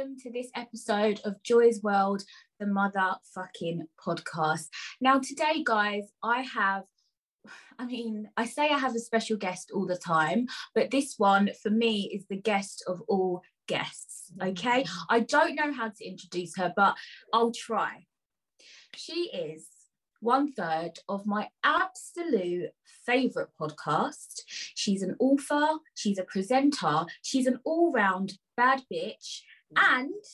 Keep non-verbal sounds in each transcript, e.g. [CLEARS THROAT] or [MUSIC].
welcome to this episode of Joy's World, the motherfucking podcast. Now, today, guys, I have, I mean, I say I have a special guest all the time, but this one for me is the guest of all guests. Okay. Mm-hmm. I don't know how to introduce her, but I'll try. She is one third of my absolute favorite podcast. She's an author, she's a presenter, she's an all round bad bitch, and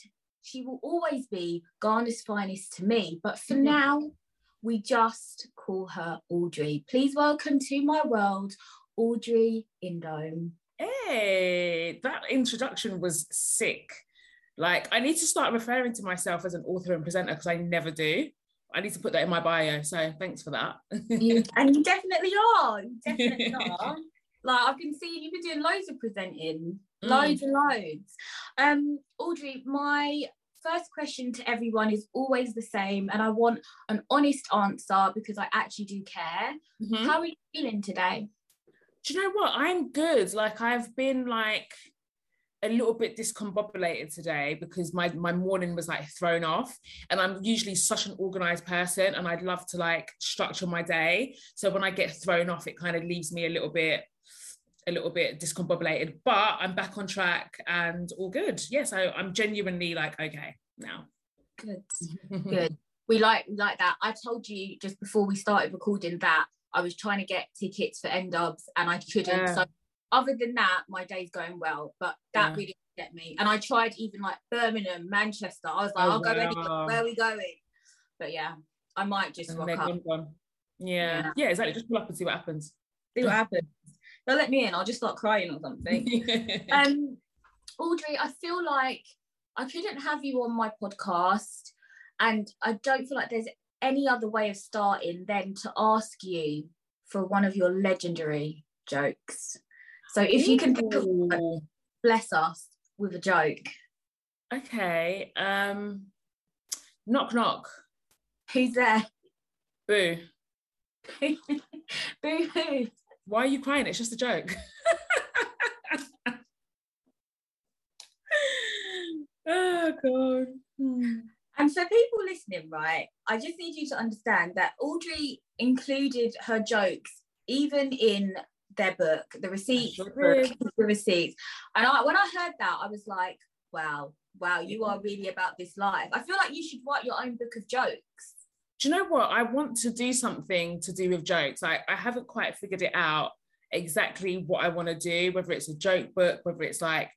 she will always be Ghana's finest to me. But for mm-hmm. now, we just call her Audrey. Please welcome to my world, Audrey Indome. Hey, that introduction was sick. Like, I need to start referring to myself as an author and presenter because I never do. I need to put that in my bio. So thanks for that. you, [LAUGHS] and you definitely are. You definitely [LAUGHS] are. Like I've been seeing you've been doing loads of presenting. Loads and loads. Um, Audrey, my first question to everyone is always the same, and I want an honest answer because I actually do care. Mm-hmm. How are you feeling today? Do you know what? I'm good. Like I've been like a little bit discombobulated today because my my morning was like thrown off and i'm usually such an organized person and i'd love to like structure my day so when i get thrown off it kind of leaves me a little bit a little bit discombobulated but i'm back on track and all good yes yeah, so i'm genuinely like okay now good [LAUGHS] good we like like that i told you just before we started recording that i was trying to get tickets for N-Dubz and i couldn't yeah. so other than that, my day's going well. But that yeah. really get me. And I tried even like Birmingham, Manchester. I was like, oh, I'll go wow. anywhere. Where are we going? But yeah, I might just rock up. Yeah. yeah, yeah, exactly. Just pull up and see what happens. See what [LAUGHS] happens. They'll let me in. I'll just start crying or something. [LAUGHS] um, Audrey, I feel like I couldn't have you on my podcast, and I don't feel like there's any other way of starting than to ask you for one of your legendary jokes. So if you can bless us with a joke. Okay. Um knock knock. Who's there? Boo. [LAUGHS] Boo hoo. Why are you crying? It's just a joke. [LAUGHS] oh god. Hmm. And for people listening, right, I just need you to understand that Audrey included her jokes even in their book, the receipts, the receipts. And I, when I heard that, I was like, wow, wow, you are really about this life. I feel like you should write your own book of jokes. Do you know what? I want to do something to do with jokes. I, I haven't quite figured it out exactly what I want to do, whether it's a joke book, whether it's like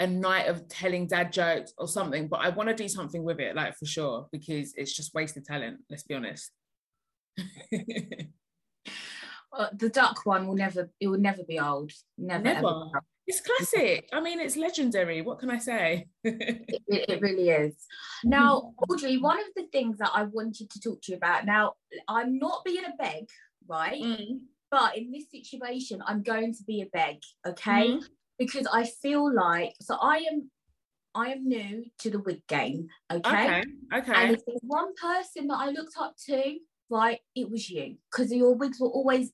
a night of telling dad jokes or something, but I want to do something with it, like for sure, because it's just wasted talent, let's be honest. [LAUGHS] Uh, the duck one will never it will never be old never, never. It's classic i mean it's legendary what can i say it, it, really is [LAUGHS] now audrey one of the things that i wanted to talk to you about now i'm not being a beg right mm. but in this situation i'm going to be a beg okay mm. because i feel like so i am I am new to the wig game, okay? Okay. Okay. And if there's one person that I looked up to, right, it was you, because your wigs were always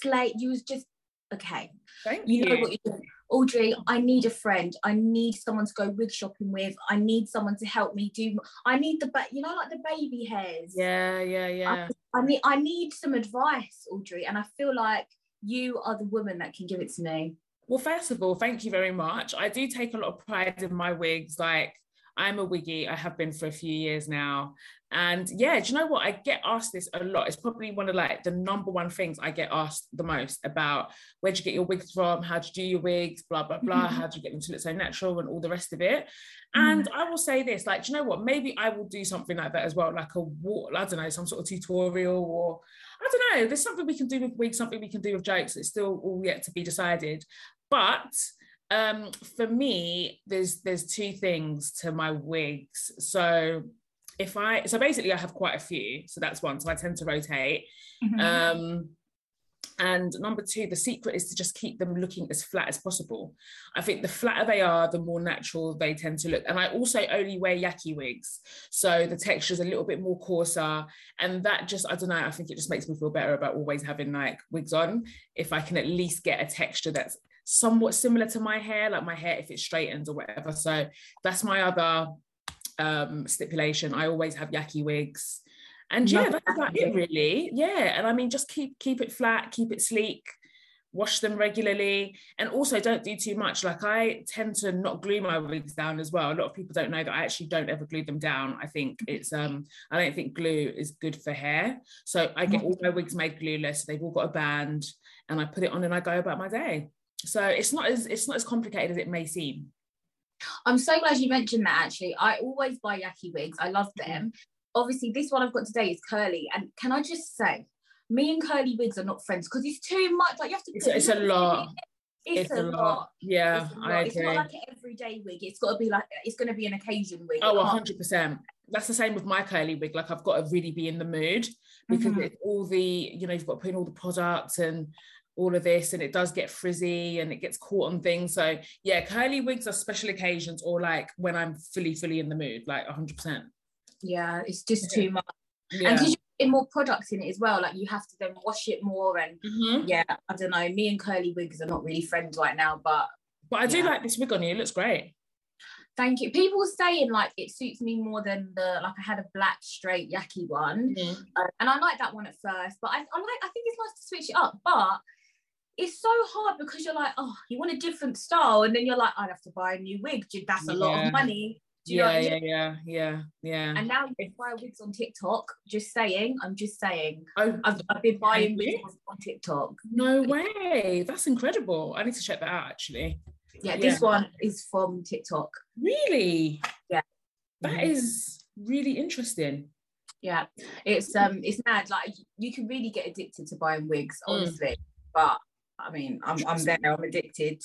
slate. You was just okay. Thank you. You know what you're doing. Audrey, I need a friend. I need someone to go wig shopping with. I need someone to help me do. I need the, but you know, like the baby hairs. Yeah, yeah, yeah. I, I need, I need some advice, Audrey, and I feel like you are the woman that can give it to me. Well, first of all, thank you very much. I do take a lot of pride in my wigs. Like, I'm a wiggy. I have been for a few years now. And yeah, do you know what? I get asked this a lot. It's probably one of like the number one things I get asked the most about where'd you get your wigs from? How'd you do your wigs? Blah, blah, blah. Mm-hmm. How'd you get them to look so natural and all the rest of it? And mm-hmm. I will say this, like, do you know what? Maybe I will do something like that as well, like a I don't know, some sort of tutorial or I don't know. There's something we can do with wigs, something we can do with jokes. It's still all yet to be decided. But um, for me, there's there's two things to my wigs. So if I so basically I have quite a few, so that's one. So I tend to rotate. Mm-hmm. Um, And number two, the secret is to just keep them looking as flat as possible. I think the flatter they are, the more natural they tend to look. And I also only wear yaki wigs. So the texture is a little bit more coarser. And that just, I don't know, I think it just makes me feel better about always having like wigs on. If I can at least get a texture that's somewhat similar to my hair, like my hair if it straightens or whatever. So that's my other um, stipulation. I always have yaki wigs. And yeah, that's about it really. Yeah. And I mean, just keep keep it flat, keep it sleek, wash them regularly, and also don't do too much. Like I tend to not glue my wigs down as well. A lot of people don't know that I actually don't ever glue them down. I think mm-hmm. it's um I don't think glue is good for hair. So I get all my wigs made glueless. They've all got a band, and I put it on and I go about my day. So it's not as it's not as complicated as it may seem. I'm so glad you mentioned that actually. I always buy Yaki wigs. I love mm-hmm. them obviously this one I've got today is curly. And can I just say, me and curly wigs are not friends because it's too much. Like you have to. It's, it's a lot. It's, it's, a, lot. lot. Yeah, a lot. I agree. It's not like an everyday wig. It's got to be like it's going to be an occasion wig. Oh, hundred percent. That's the same with my curly wig. Like I've got to really be in the mood because mm-hmm. it's all the you know you've got to put in all the products and all of this and it does get frizzy and it gets caught on things so yeah curly wigs are special occasions or like when i'm fully fully in the mood like 100% yeah it's just too much yeah. and because you put more products in it as well like you have to then wash it more and mm-hmm. yeah i don't know me and curly wigs are not really friends right now but but i do like this wig on you it looks great Thank you. People were saying like it suits me more than the like I had a black straight yaki one, mm-hmm. uh, and I like that one at first. But I, I like I think it's nice to switch it up. But it's so hard because you're like, oh, you want a different style, and then you're like, I'd have to buy a new wig. That's a yeah. lot of money. Do yeah, yeah, yeah, yeah, yeah. And now you can buy wigs on TikTok. Just saying, I'm just saying. Oh, I've, I've been buying wigs on TikTok. No way, that's incredible. I need to check that out actually. Yeah, this one is from TikTok. Really? Yeah. That mm-hmm. is really interesting. Yeah, it's um, it's mad. Like you can really get addicted to buying wigs, mm. honestly. Mm. But I mean, I'm I'm there. I'm addicted.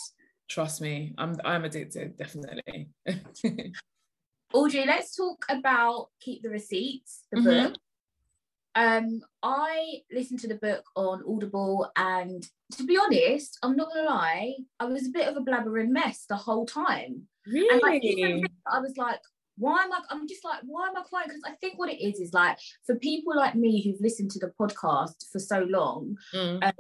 Trust me, I'm I'm addicted, definitely. [LAUGHS] Audrey, let's talk about Keep the Receipts, the mm-hmm. book. Um, I listened to the book on Audible, and to be honest, I'm not gonna lie, I was a bit of a blabbering mess the whole time. Really? And like, I was like, why am I? I'm just like, why am I crying? Because I think what it is is like for people like me who've listened to the podcast for so long, mm. um,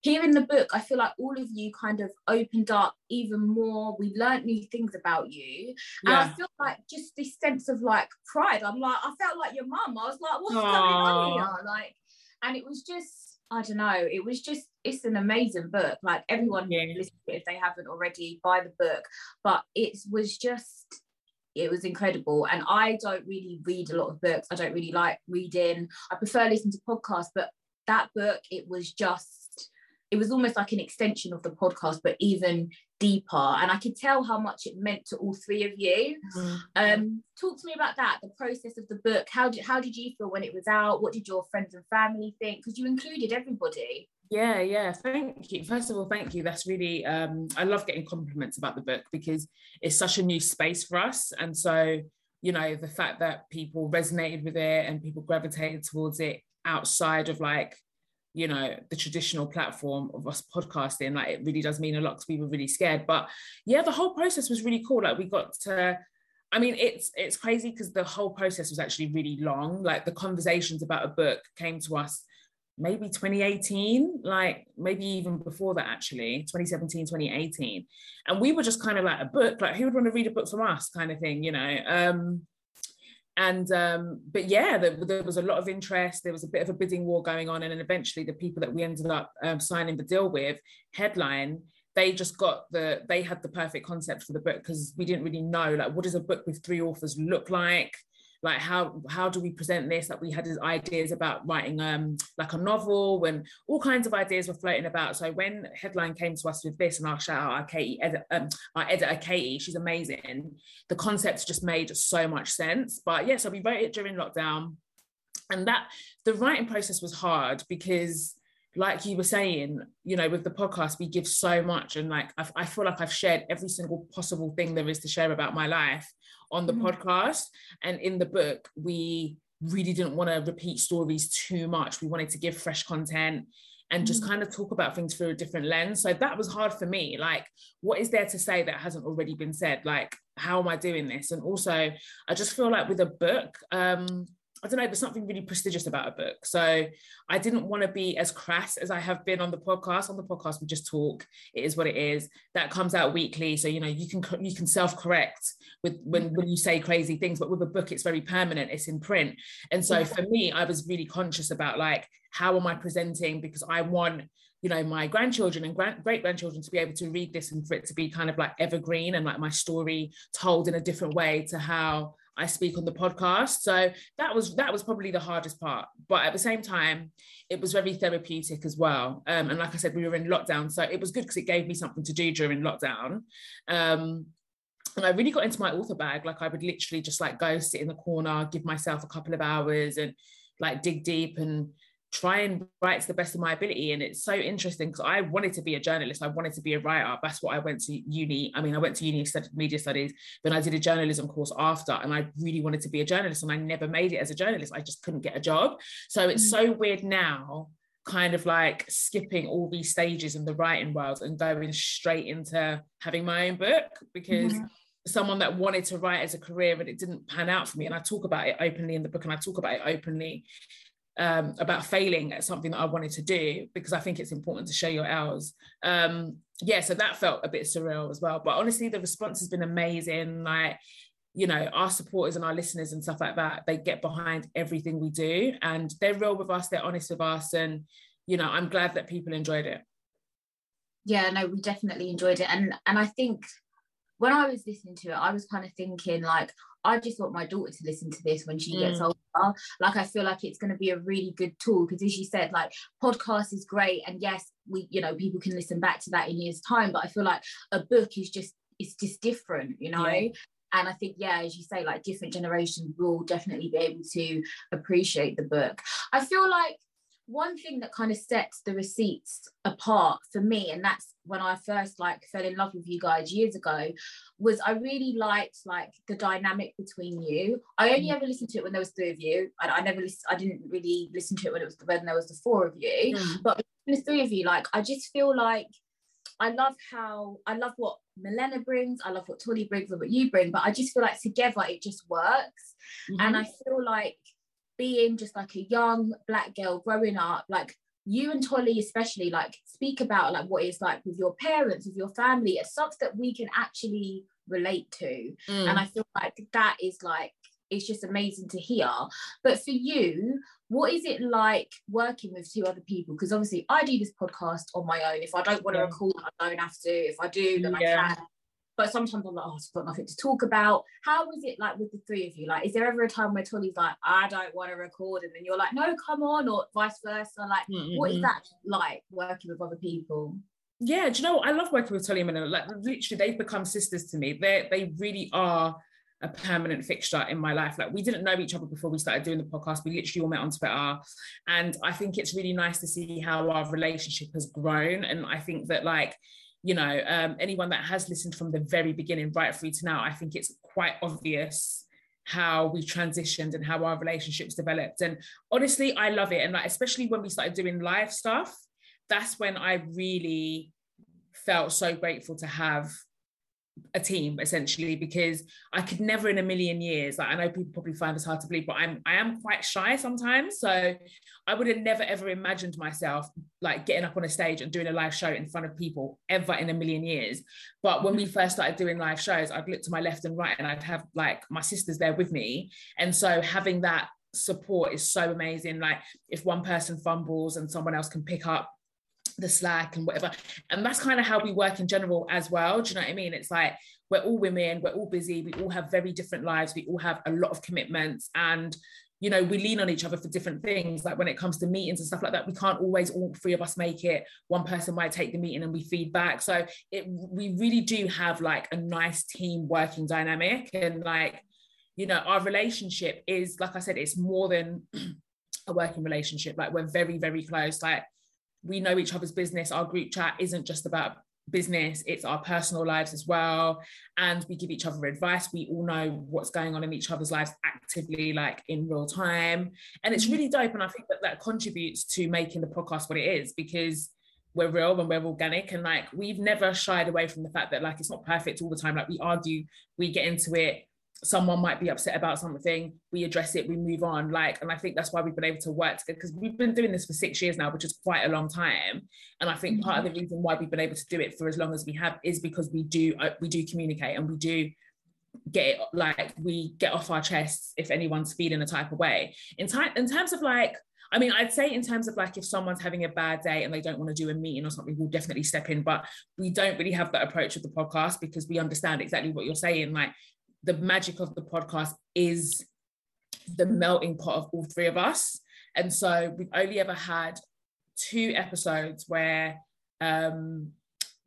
here in the book, I feel like all of you kind of opened up even more. We learned new things about you. And I feel like just this sense of like pride. I'm like, I felt like your mum. I was like, what's Aww. going on here? Like, and it was just, I don't know, it was just, it's an amazing book. Like everyone yeah. listen to it if they haven't already, buy the book. But it was just it was incredible. And I don't really read a lot of books. I don't really like reading. I prefer listening to podcasts, but that book, it was just it was almost like an extension of the podcast, but even deeper. And I could tell how much it meant to all three of you. Mm-hmm. Um, talk to me about that, the process of the book. How did how did you feel when it was out? What did your friends and family think? Because you included everybody. Yeah, yeah. Thank you. First of all, thank you. That's really um, I love getting compliments about the book because it's such a new space for us. And so, you know, the fact that people resonated with it and people gravitated towards it outside of like you know the traditional platform of us podcasting like it really does mean a lot because we were really scared but yeah the whole process was really cool like we got to I mean, it's it's crazy because the whole process was actually really long. Like the conversations about a book came to us maybe 2018, like maybe even before that, actually, 2017, 2018. And we were just kind of like a book, like who would want to read a book from us, kind of thing, you know. Um, and um, but yeah there, there, was a lot of interest. There was a bit of a bidding war going on. And then eventually the people that we ended up um, signing the deal with headline they just got the they had the perfect concept for the book because we didn't really know like what does a book with three authors look like like how how do we present this? Like we had these ideas about writing um like a novel when all kinds of ideas were floating about. So when headline came to us with this and our shout out our katie edit, um, our editor katie she's amazing. The concepts just made so much sense. But yeah so we wrote it during lockdown. And that the writing process was hard because like you were saying, you know, with the podcast, we give so much. And like, I, I, feel like I've shared every single possible thing there is to share about my life on the mm. podcast. And in the book, we really didn't want to repeat stories too much. We wanted to give fresh content. and just mm. kind of talk about things through a different lens. So that was hard for me. Like, what is there to say that hasn't already been said? Like, how am I doing this? And also, I just feel like with a book, um, I don't know, there's something really prestigious about a book. So I didn't want to be as crass as I have been on the podcast. On the podcast, we just talk. It is what it is. That comes out weekly, so you know you can you can self correct with when when you say crazy things. But with a book, it's very permanent. It's in print, and so for me, I was really conscious about like how am I presenting because I want you know my grandchildren and grand, great grandchildren to be able to read this and for it to be kind of like evergreen and like my story told in a different way to how I speak on the podcast. So that was that was probably the hardest part. But at the same time, it was very therapeutic as well. Um, and like I said, we were in lockdown, so it was good because it gave me something to do during lockdown. Um, and I really got into my author bag. Like I would literally just like go sit in the corner, give myself a couple of hours, and like dig deep and try and write to the best of my ability. And it's so interesting because I wanted to be a journalist. I wanted to be a writer. That's what I went to uni. I mean, I went to uni, studied media studies, then I did a journalism course after. And I really wanted to be a journalist. And I never made it as a journalist. I just couldn't get a job. So it's mm. so weird now, kind of like skipping all these stages in the writing world and going straight into having my own book because. Someone that wanted to write as a career and it didn't pan out for me and i talk about it openly in the book and i talk about it openly um, about failing at something that I wanted to do because I think it's important to show your hours. Um, yeah, so that felt a bit surreal as well. But honestly, the response has been amazing. Like, you know, our supporters and our listeners and stuff like that, they get behind everything we do and they're real with us, they're honest with us. And, you know, I'm glad that people enjoyed it. Yeah, no, we definitely enjoyed it. And and I think when I was listening to it, I was kind of thinking like, I just want my daughter to listen to this when she mm. gets older. Like I feel like it's going to be a really good tool because as you said, like podcast is great. And yes, we, you know, people can listen back to that in years time, but I feel like a book is just it's just different, you know. Yeah. And I think, yeah, as you say, like different generations will definitely be able to appreciate the book. I feel like one thing that kind of sets the receipts apart for me and that's when i first like fell in love with you guys years ago was i really liked like the dynamic between you i only mm. ever listened to it when there was three of you and i never listened i didn't really listen to it when it was when there was the four of you mm. but the three of you like i just feel like I love how I love what Milena brings, I love what Tolly brings, and what you bring, but I just feel like together it just works. Mm-hmm. And I feel like being just like a young black girl growing up like you and Tolly especially like speak about like what it's like with your parents with your family. It's stuff that we can actually relate to. Mm. and I feel like that is like it's just amazing to hear. But for you what is it like working with two other people? Because obviously I do this podcast on my own. If I don't want to yeah. record I don't have to. If I do then yeah. I can but sometimes I'm like, oh, I've got nothing to talk about. How was it like with the three of you? Like, is there ever a time where Tolly's like, I don't want to record, and then you're like, no, come on, or vice versa? Like, mm-hmm. what is that like working with other people? Yeah, do you know what? I love working with Tolly and Milena. Like, literally, they've become sisters to me. They they really are a permanent fixture in my life. Like we didn't know each other before we started doing the podcast. We literally all met on Twitter. And I think it's really nice to see how our relationship has grown. And I think that like you know, um, anyone that has listened from the very beginning right through to now, I think it's quite obvious how we transitioned and how our relationships developed. And honestly, I love it. And like, especially when we started doing live stuff, that's when I really felt so grateful to have a team essentially because I could never in a million years like I know people probably find this hard to believe but I'm I am quite shy sometimes. So I would have never ever imagined myself like getting up on a stage and doing a live show in front of people ever in a million years. But when we first started doing live shows I'd look to my left and right and I'd have like my sisters there with me. And so having that support is so amazing. Like if one person fumbles and someone else can pick up the slack and whatever. And that's kind of how we work in general as well. Do you know what I mean? It's like we're all women, we're all busy, we all have very different lives, we all have a lot of commitments and you know, we lean on each other for different things. Like when it comes to meetings and stuff like that, we can't always all three of us make it. One person might take the meeting and we feed back. So it we really do have like a nice team working dynamic. And like, you know, our relationship is, like I said, it's more than [CLEARS THROAT] a working relationship. Like we're very, very close. Like we know each other's business. Our group chat isn't just about business, it's our personal lives as well. And we give each other advice. We all know what's going on in each other's lives actively, like in real time. And it's mm-hmm. really dope. And I think that that contributes to making the podcast what it is because we're real and we're organic. And like we've never shied away from the fact that like it's not perfect all the time. Like we argue, we get into it, someone might be upset about something we address it we move on like and i think that's why we've been able to work together because we've been doing this for six years now which is quite a long time and i think mm-hmm. part of the mm-hmm. reason why we've been able to do it for as long as we have is because we do uh, we do communicate and we do get it like we get off our chests if anyone's feeling a type of way in time in terms of like I mean, I'd say in terms of like if someone's having a bad day and they don't want to do a meeting or something, we'll definitely step in. But we don't really have that approach with the podcast because we understand exactly what you're saying. Like the magic of the podcast is the melting pot of all three of us. And so we've only ever had two episodes where um,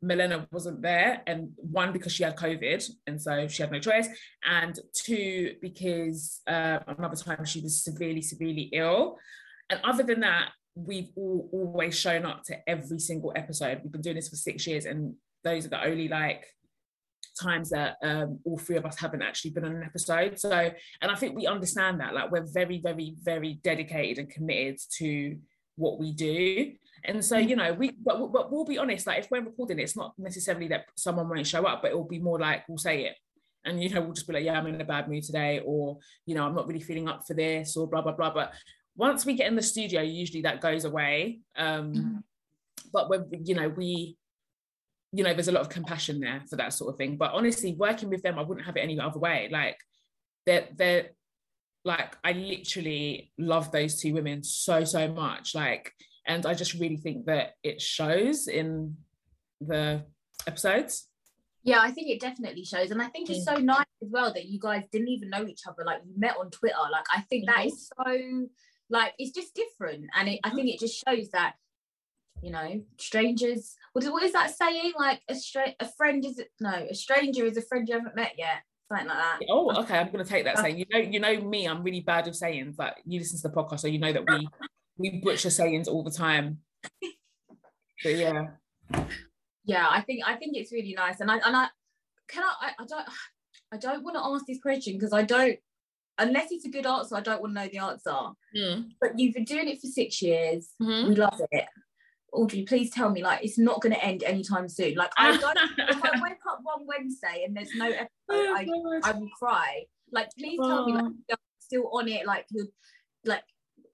Milena wasn't there, and one because she had COVID, and so she had no choice, and two because uh, another time she was severely, severely ill. And other than that, we've all always shown up to every single episode. We've been doing this for six years, and those are the only like times that um, all three of us haven't actually been on an episode. So, and I think we understand that, like, we're very, very, very dedicated and committed to what we do. And so, you know, we, but, but we'll be honest, like, if we're recording, it's not necessarily that someone won't show up, but it will be more like we'll say it. And, you know, we'll just be like, yeah, I'm in a bad mood today, or, you know, I'm not really feeling up for this, or blah, blah, blah. But once we get in the studio, usually that goes away. Um, mm-hmm. But when, you know, we, you know, there's a lot of compassion there for that sort of thing. But honestly, working with them, I wouldn't have it any other way. Like they're they're like I literally love those two women so, so much. Like, and I just really think that it shows in the episodes. Yeah, I think it definitely shows. And I think it's mm. so nice as well that you guys didn't even know each other. Like you met on Twitter. Like I think that mm-hmm. is so like it's just different. And it, I mm-hmm. think it just shows that you know, strangers. What is, what is that saying? Like a stra- a friend is no, a stranger is a friend you haven't met yet. Something like that. Oh, okay. I'm gonna take that saying. You know, you know me. I'm really bad with sayings. Like you listen to the podcast, so you know that we [LAUGHS] we butcher sayings all the time. But yeah. Yeah, I think I think it's really nice, and I and I can I I, I don't I don't want to ask this question because I don't unless it's a good answer, I don't want to know the answer. Mm. But you've been doing it for six years. Mm-hmm. We love it. Audrey, please tell me, like, it's not going to end anytime soon. Like, I don't, if I [LAUGHS] wake up one Wednesday and there's no episode, oh, I, I will cry. Like, please tell me, like, oh. you're still on it, like, you're, like,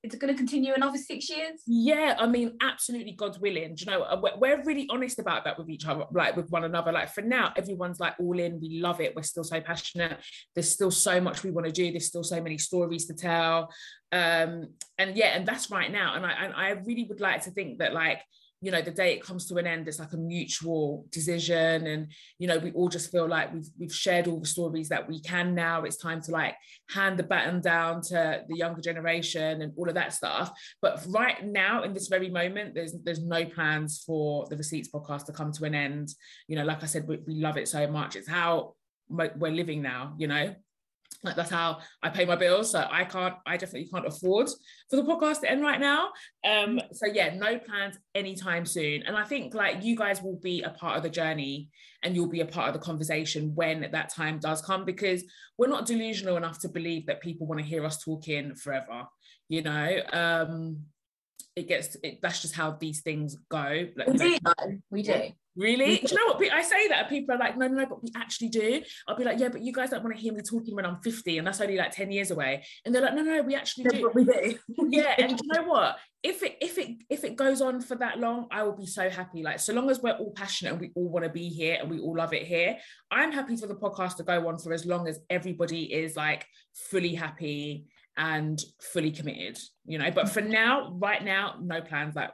it's going to continue another six years? Yeah i mean absolutely god's willing. Do you know we're, really honest about that with each other like with one another. Like for now everyone's like all in. We love it. We're still so passionate. There's still so much we want to do. There's still so many stories to tell. Um and yeah and that's right now. And i and i really would like to think that like you know the day it comes to an end it's like a mutual decision. And you know we all just feel like we've we've shared all the stories that we can now. It's time to like hand the baton down to the younger generation and all of that stuff. But right now in this very moment there's there's no plans for the receipts podcast to come to an end. You know like i said we, we love it so much. It's how we're living now you know like that's how I pay my bills. So I can't, I definitely can't afford for the podcast to end right now. Um, so yeah, no plans anytime soon. And I think like you guys will be a part of the journey and you'll be a part of the conversation when that time does come because we're not delusional enough to believe that people want to hear us talking forever, you know. Um it gets it, that's just how these things go. Like, we do, we do. Really? Do you know what? I say that, people are like, no, no, no, but we actually do. I'll be like, yeah, but you guys don't want to hear me talking when I'm 50, and that's only like 10 years away. And they're like, no, no, we actually do. But we do. [LAUGHS] yeah, and you know what? If it if it if it goes on for that long, I will be so happy. Like, so long as we're all passionate and we all want to be here and we all love it here, I'm happy for the podcast to go on for as long as everybody is like fully happy and fully committed, you know. But for now, right now, no plans. Like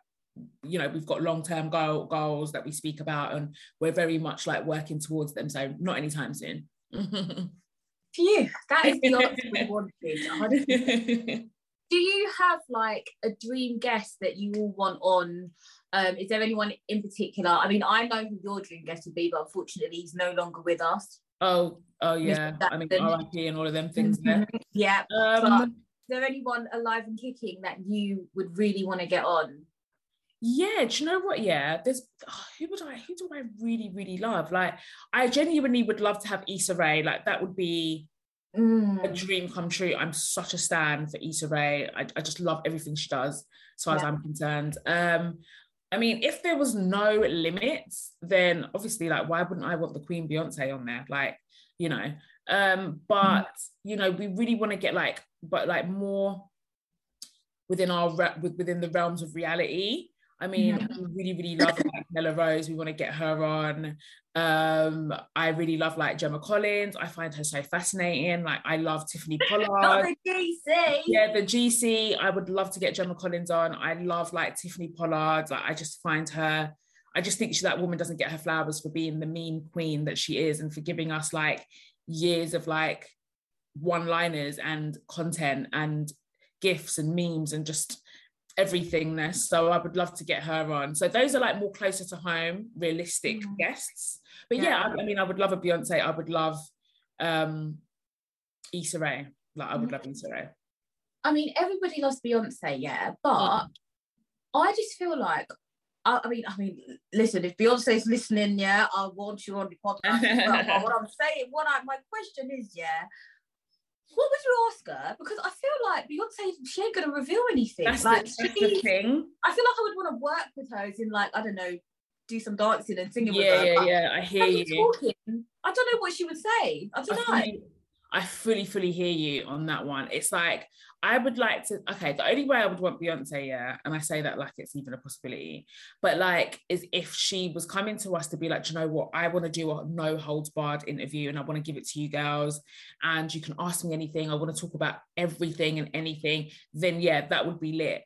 you know we've got long-term goal, goals that we speak about and we're very much like working towards them so not anytime soon [LAUGHS] Phew, that is the answer we [LAUGHS] wanted do you have like a dream guest that you all want on um, is there anyone in particular i mean i know who your dream guest would be but unfortunately he's no longer with us oh oh yeah i mean RIP and all of them things mm-hmm. yeah um, is there anyone alive and kicking that you would really want to get on yeah, do you know what? Yeah, there's oh, who would I who do I really really love? Like, I genuinely would love to have Issa Rae. Like, that would be Mm. a dream come true. I'm such a stan for Issa Rae. I, I just love everything she does, as far as I'm concerned. Um, I mean, if there was no limits, then obviously, like, why wouldn't I want the Queen Beyonce on there? Like, you know. Um, but you know, we really want to get like, but like more within our re- with- within the realms of reality. I mean, we really, really love like Nella Rose. We want to get her on. Um, I really love like Gemma Collins. I find her so fascinating. Like, I love Tiffany [LAUGHS] Pollard. the DC. Yeah, the GC. I would love to get Gemma Collins on. I love like Tiffany Pollard. Like, I just find her. I just think she, that woman doesn't get her flowers for being the mean queen that she is and for giving us like years of like one-liners and content and gifts and memes and just everythingness. So I would love to get her on. So those are like more closer to home, realistic Mm. guests. But yeah, Yeah. I, I mean, I would love a Beyonce. I would love um Issa Rae. Like I would Mhm. love Issa Rae. I mean, everybody loves Beyonce, yeah, but Mm. I just feel like. I I mean, I mean, listen. If Beyonce's listening, yeah, I want you on the podcast. well. But what I'm [LAUGHS] saying, what I my question is, yeah, what would you ask her? Because I feel like Beyonce, she ain't gonna reveal anything. That's, like, the, that's the thing. I feel like I would want to work with her, as in like I don't know, do some dancing and singing with her. yeah, yeah. I hear you're talking, I don't know what she would say. I I don't know. fully, I fully, fully hear you on that one. It's like I would like to. Okay, the only way I would want Beyonce, yeah, and I say that like it's even a possibility, but like is if she was coming to us to be like, "Do you know what, I want to do a no holds barred interview, and I want to give it to you girls, and you can ask me anything. I want to talk about everything and anything. Then yeah, that would be lit.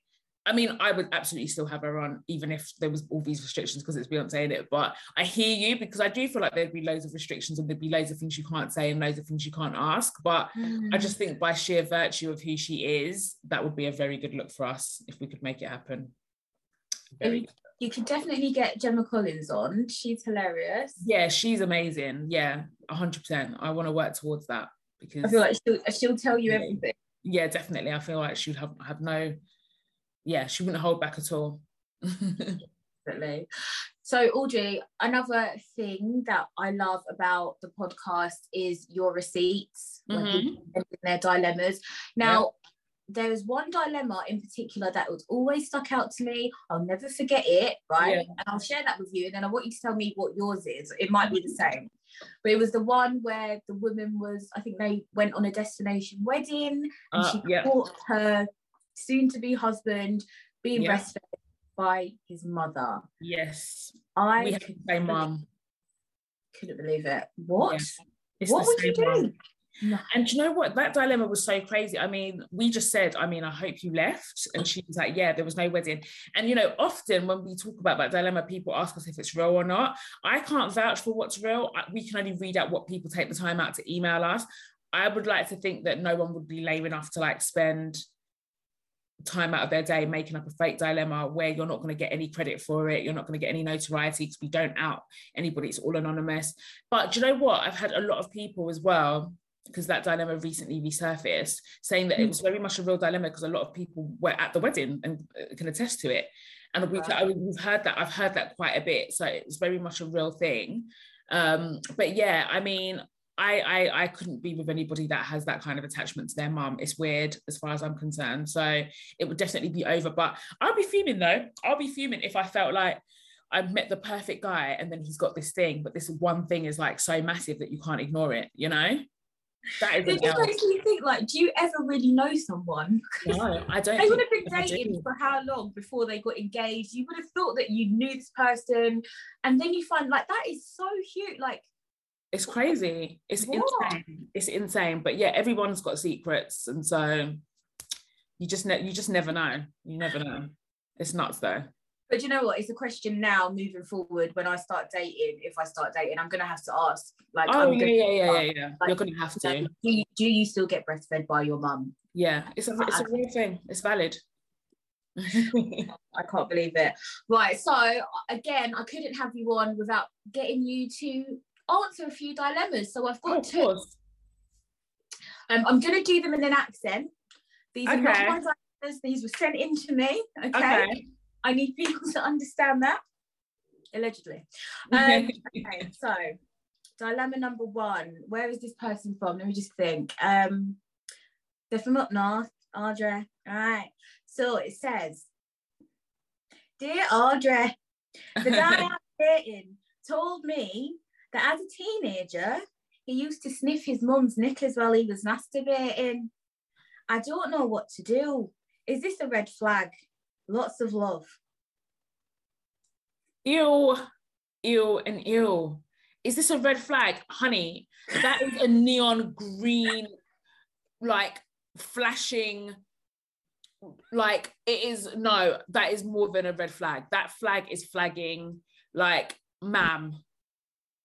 I mean, I would absolutely still have her on, even if there was all these restrictions because it's Beyonce in it. But I hear you because I do feel like there'd be loads of restrictions and there'd be loads of things you can't say and loads of things you can't ask. But I Mm. just think by sheer virtue of who she is, that would be a very good look for us if we could make it happen. Very you, could definitely get Gemma Collins on. She's hilarious. yeah, she's amazing. Yeah, hundred percent. I want to work towards that because I feel like she'll, she'll tell you everything. yeah, definitely. I feel like she'd have have no, yeah, she wouldn't hold back at all. [LAUGHS] Definitely. So, Audrey, another thing that I love about the podcast is your receipts when Mhm. people send in their dilemmas. Now, there is one dilemma in particular that was always stuck out to me. I'll never forget it, right? Yeah. And I'll share that with you. And then I want you to tell me what yours is. It might be the same. But it was the one where the woman was, I think they went on a destination wedding and Uh, she yeah. caught her soon to be husband being Yeah. breastfed by his mother. yes, I we the same mum. couldn't believe it. What? Yeah. What would you do? No. And do you know what? That dilemma was so crazy. I mean, we just said, I mean, I hope you left. And she was like, yeah, there was no wedding. And, you know, often when we talk about that dilemma, people ask us if it's real or not. I can't vouch for what's real. We can only read out what people take the time out to email us. I would like to think that no one would be lame enough to like spend time out of their day making up a fake dilemma where you're not going to get any credit for it you're not going to get any notoriety because we don't out anybody it's all anonymous but do you know what i've had a lot of people as well because that dilemma recently resurfaced, saying that it was very much a real dilemma because a lot of people were at the wedding and uh, can attest to it. And we, Right. we've heard that, I've heard that quite a bit. So it's very much a real thing. Um, but yeah, I mean, I, I I couldn't be with anybody that has that kind of attachment to their mum. It's weird as far as I'm concerned. So it would definitely be over. But I'll be fuming though. I'll be fuming if I felt like I met the perfect guy and then he's got this thing, but this one thing is like so massive that you can't ignore it, you know? That is It just makes me think like, do you ever really know someone? [LAUGHS] No, I don't. They would have been dating for how long before they got engaged? You would have thought that you knew this person, and then you find like that is so huge. Like, It's crazy. It's What? insane. It's insane. But yeah, everyone's got secrets, and so you just ne- you just never know. You never know. It's nuts though. but you know what? It's a question now moving forward. When I start dating, if I start dating, I'm gonna have to ask. Like, Oh yeah, yeah, yeah, yeah, yeah. Like, You're gonna have to. do, you, do you still get breastfed by your mum? Yeah, it's a it's a real thing. It's valid. I can't believe it. Right. So again, I couldn't have you on without getting you to answer a few dilemmas. So I've oh, got of two. Um, I'm going to do them in an accent. These are Okay. not my dilemmas. These were sent in to me. Okay. Okay. I need people to understand that. Allegedly. [LAUGHS] Um, okay, so dilemma number one. Where is this person from? Let me just think. Um, they're from up north, Audrey. All right. So it says, Dear Audrey, the [LAUGHS] guy I'm dating told me that as a teenager, he used to sniff his mum's knickers while he was masturbating. I don't know what to do. Is this a red flag? Lots of love. Ew, ew, and ew. Is this a red flag? Honey, that is a neon green, like flashing, like it is no, that is more than a red flag. That flag is flagging, like, ma'am,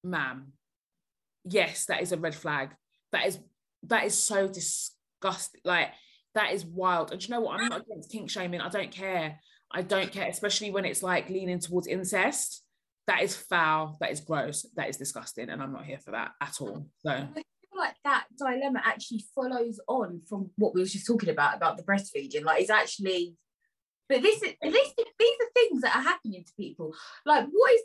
ma'am. Yes, that is a red flag. That is that is so disgusting. Like that is wild. And you know what? I'm not against kink shaming. I don't care. I don't care, especially when it's like leaning towards incest. That is foul. That is gross. That is disgusting. And I'm not here for that at all. So I feel like that dilemma actually follows on from what we were just talking about about the breastfeeding. Like it's actually but this is this these are things that are happening to people. Like what is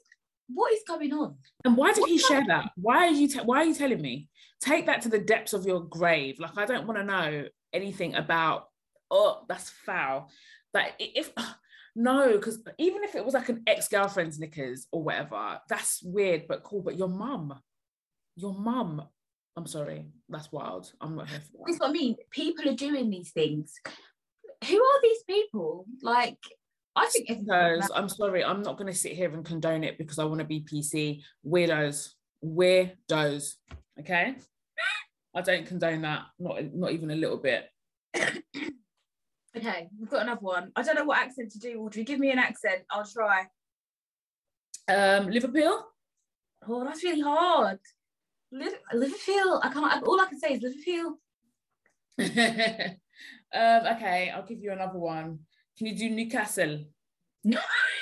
what is going on? And why did he share that? Why are you te- why are you telling me? Take that to the depths of your grave. Like I don't want to know anything about oh that's foul. That if [SIGHS] no, because even if it was like an ex-girlfriend's knickers or whatever, that's weird but cool. But your mum, your mum, I'm sorry, that's wild. I'm not here for that. That's what I mean. People are doing these things. Who are these people? Like I think because I'm sorry, I'm not going to sit here and condone it because I want to be PC. Weirdos, weirdos. Okay, I don't condone that. Not not even a little bit. [COUGHS] okay, we've got another one. I don't know what accent to do. Audrey, give me an accent. I'll try. Um, Liverpool. Oh, that's really hard. Liverpool. I can't. All I can say is Liverpool. [LAUGHS] um, okay, I'll give you another one. Can you do Newcastle? No.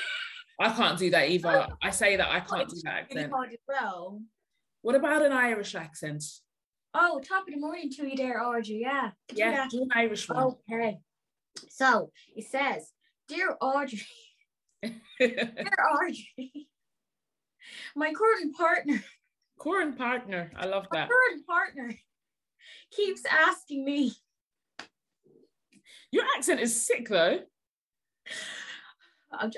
[LAUGHS] I can't do that either. Oh. I say that I can't do that accent. Really well. What about an Irish accent? Oh, top of the morning to you there, Audrey. Yeah. Yeah, do an Irish one. Okay. So it says, Dear Audrey, [LAUGHS] Dear Audrey, my current partner. Current partner. I love that. current partner keeps asking me. Your accent is sick though [LAUGHS]